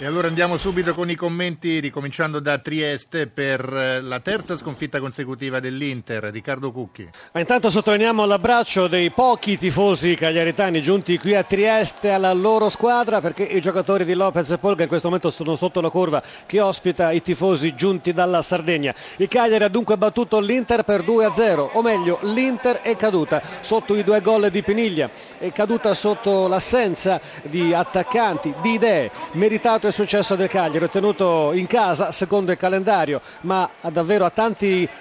E allora andiamo subito con i commenti, ricominciando da Trieste per eh, la terza sconfitta consecutiva dell'Inter. Riccardo Cucchi. Ma intanto sottolineiamo l'abbraccio dei pochi tifosi cagliaritani giunti qui a Trieste alla loro squadra perché i giocatori di Lopez e Polga in questo momento sono sotto la curva che ospita i tifosi giunti dalla Sardegna. Il Cagliari ha dunque battuto l'Inter per 2-0, o meglio l'Inter è caduta sotto i due gol di Piniglia, è caduta sotto l'assenza di attaccanti, di idee, meritato il successo del Cagliari, ottenuto in casa secondo il calendario, ma davvero a,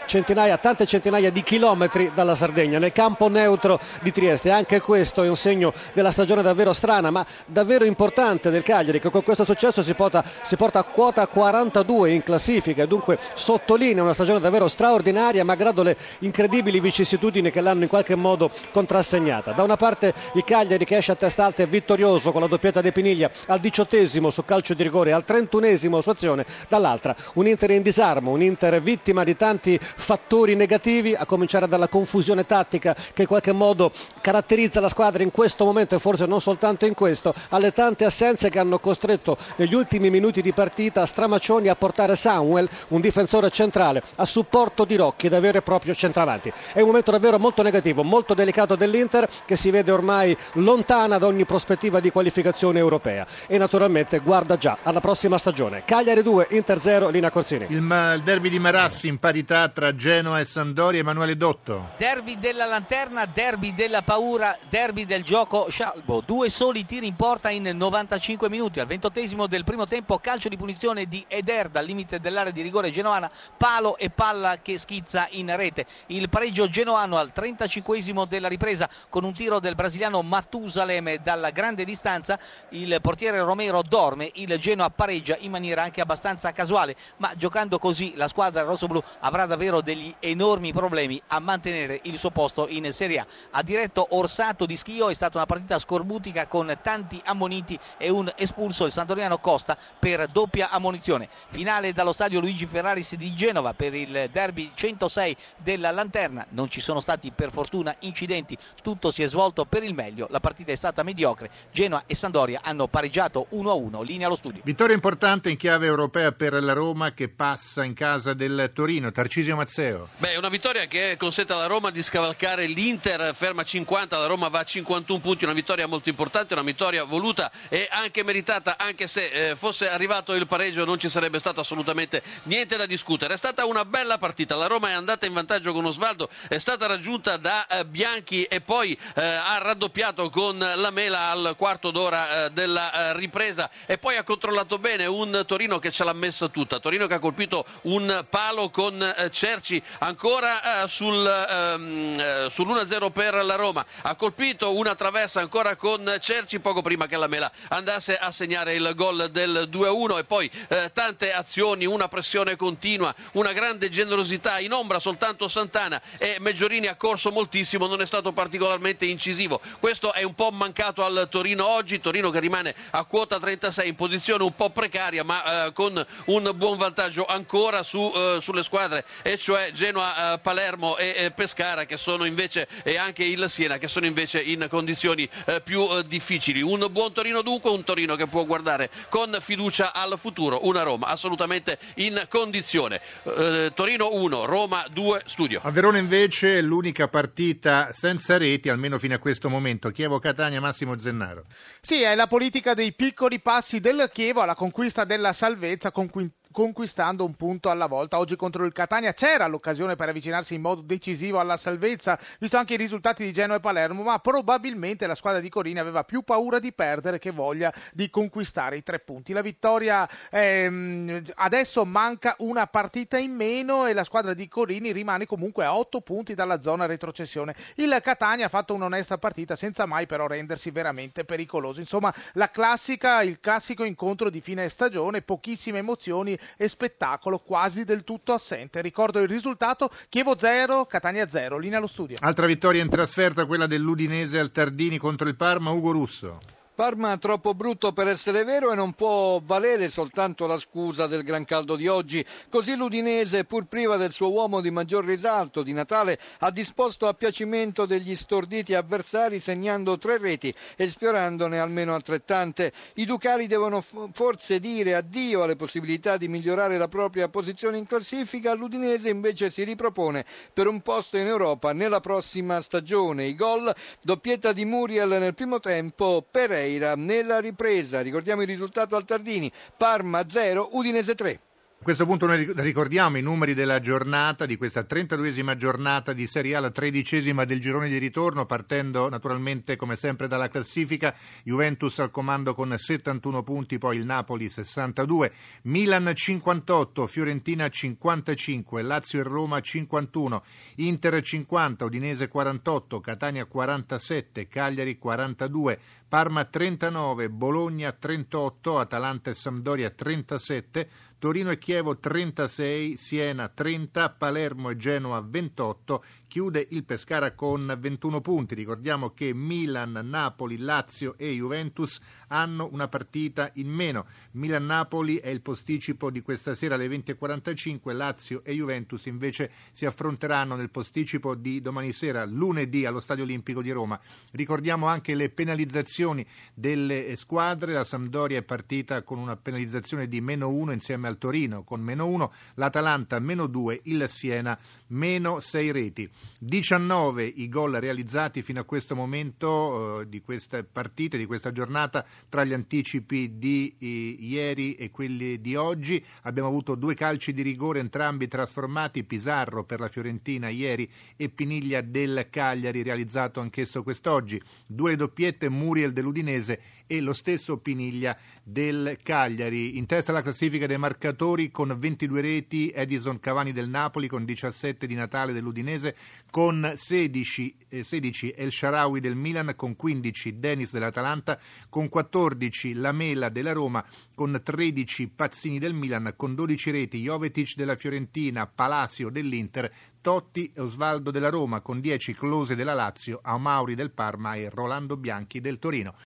centinaia, a tante centinaia di chilometri dalla Sardegna, nel campo neutro di Trieste. Anche questo è un segno della stagione davvero strana, ma davvero importante del Cagliari, che con questo successo si porta, si porta a quota 42 in classifica, dunque sottolinea una stagione davvero straordinaria, malgrado le incredibili vicissitudini che l'hanno in qualche modo contrassegnata. Da una parte il Cagliari che esce a testa alta e vittorioso con la doppietta di Piniglia al diciottesimo su calcio di rigore al 31esimo su azione, dall'altra un Inter in disarmo, un Inter vittima di tanti fattori negativi, a cominciare dalla confusione tattica che in qualche modo caratterizza la squadra in questo momento e forse non soltanto in questo, alle tante assenze che hanno costretto negli ultimi minuti di partita Stramaccioni a portare Samuel, un difensore centrale, a supporto di Rocchi da vero e proprio centravanti. È un momento davvero molto negativo, molto delicato dell'Inter che si vede ormai lontana da ogni prospettiva di qualificazione europea e naturalmente guarda già già alla prossima stagione. Cagliari 2, Inter 0, Lina Corsini. Il, il derby di Marassi in parità tra Genoa e Sandoria, Emanuele Dotto. Derby della lanterna, derby della paura, derby del gioco scialbo. Due soli tiri in porta in 95 minuti. Al ventottesimo del primo tempo, calcio di punizione di Eder dal limite dell'area di rigore genoana, palo e palla che schizza in rete. Il pareggio genoano al 35 della ripresa con un tiro del brasiliano Matusaleme dalla grande distanza. Il portiere Romero dorme, il Genoa pareggia in maniera anche abbastanza casuale, ma giocando così la squadra rossoblu avrà davvero degli enormi problemi a mantenere il suo posto in Serie A. Ha diretto Orsato di Schio, è stata una partita scorbutica con tanti ammoniti e un espulso il Sandoriano Costa per doppia ammonizione. Finale dallo stadio Luigi Ferraris di Genova per il derby 106 della Lanterna. Non ci sono stati per fortuna incidenti, tutto si è svolto per il meglio. La partita è stata mediocre. Genoa e Sandoria hanno pareggiato 1-1, linea allo studio studio. Vittoria importante in chiave europea per la Roma che passa in casa del Torino. Tarcisio Mazzeo. Beh, una vittoria che consente alla Roma di scavalcare l'Inter, ferma 50, la Roma va a 51 punti, una vittoria molto importante, una vittoria voluta e anche meritata, anche se eh, fosse arrivato il pareggio non ci sarebbe stato assolutamente niente da discutere. È stata una bella partita, la Roma è andata in vantaggio con Osvaldo, è stata raggiunta da eh, Bianchi e poi eh, ha raddoppiato con la Mela al quarto d'ora eh, della eh, ripresa e poi ha controllato bene un Torino che ce l'ha messa tutta, Torino che ha colpito un palo con eh, Cerci ancora eh, sul, ehm, eh, sull'1-0 per la Roma, ha colpito una traversa ancora con Cerci poco prima che la Mela andasse a segnare il gol del 2-1 e poi eh, tante azioni, una pressione continua, una grande generosità, in ombra soltanto Santana e Meggiorini ha corso moltissimo, non è stato particolarmente incisivo, questo è un po' mancato al Torino oggi, Torino che rimane a quota 36 in posizione posizione un po' precaria ma eh, con un buon vantaggio ancora su, eh, sulle squadre e cioè Genoa, eh, Palermo e, Pescara che sono invece e anche il Siena che sono invece in condizioni eh, più eh, difficili. Un buon Torino dunque, un Torino che può guardare con fiducia al futuro, una Roma assolutamente in condizione. Eh, Torino 1, Roma 2, studio. A Verona invece l'unica partita senza reti almeno fino a questo momento. Chievo-Catania, Massimo Zennaro. Sì, è la politica dei piccoli passi del Chievo alla conquista della salvezza con conquistando un punto alla volta. Oggi contro il Catania c'era l'occasione per avvicinarsi in modo decisivo alla salvezza, visto anche i risultati di Genoa e Palermo, ma probabilmente la squadra di Corini aveva più paura di perdere che voglia di conquistare i tre punti. La vittoria ehm, adesso manca una partita in meno e la squadra di Corini rimane comunque a otto punti dalla zona retrocessione. Il Catania ha fatto un'onesta partita senza mai però rendersi veramente pericoloso. Insomma, la classica, il classico incontro di fine stagione, pochissime emozioni e spettacolo quasi del tutto assente. Ricordo il risultato: Chievo 0, Catania 0. Linea allo studio. Altra vittoria in trasferta, quella dell'Udinese al Tardini contro il Parma, Ugo Russo. Parma troppo brutto per essere vero e non può valere soltanto la scusa del gran caldo di oggi. Così l'Udinese, pur priva del suo uomo di maggior risalto di Natale, ha disposto a piacimento degli storditi avversari segnando tre reti e sfiorandone almeno altrettante. I Ducali devono forse dire addio alle possibilità di migliorare la propria posizione in classifica. L'Udinese invece si ripropone per un posto in Europa nella prossima stagione. I gol, doppietta di Muriel nel primo tempo, Pereira Pereira nella ripresa. Ricordiamo il risultato al Tardini, Parma 0, Udinese 3. A questo punto noi ricordiamo i numeri della giornata, di questa 32esima giornata di Serie A, la tredicesima del girone di ritorno, partendo naturalmente come sempre dalla classifica, Juventus al comando con 71 punti, poi il Napoli 62, Milan 58, Fiorentina 55, Lazio e Roma 51, Inter 50, Udinese 48, Catania 47, Cagliari 42, Parma 39, Bologna 38, Atalanta e Sampdoria 37, Torino e Chievo 36, Siena 30, Palermo e Genoa 28, chiude il Pescara con 21 punti. Ricordiamo che Milan, Napoli, Lazio e Juventus hanno una partita in meno. Milan-Napoli è il posticipo di questa sera alle 20.45, Lazio e Juventus invece si affronteranno nel posticipo di domani sera, lunedì, allo Stadio Olimpico di Roma. Ricordiamo anche le penalizzazioni delle squadre. La Sampdoria è partita con una penalizzazione di meno 1 insieme al Torino con meno 1, l'Atalanta meno 2, il Siena meno 6 reti. 19 i gol realizzati fino a questo momento eh, di queste partite, di questa giornata, tra gli anticipi di eh, ieri e quelli di oggi. Abbiamo avuto due calci di rigore, entrambi trasformati, Pisarro per la Fiorentina ieri e Piniglia del Cagliari, realizzato anch'esso quest'oggi. Due doppiette, Muriel dell'Udinese e lo stesso Piniglia del Cagliari. In testa alla classifica dei marcatori con 22 reti Edison Cavani del Napoli, con 17 di Natale dell'Udinese, con 16, eh, 16 El Sharawi del Milan, con 15 Denis dell'Atalanta, con 14 Lamela della Roma, con 13 Pazzini del Milan, con 12 reti Jovetic della Fiorentina, Palacio dell'Inter, Totti e Osvaldo della Roma, con 10 Close della Lazio, Amauri del Parma e Rolando Bianchi del Torino.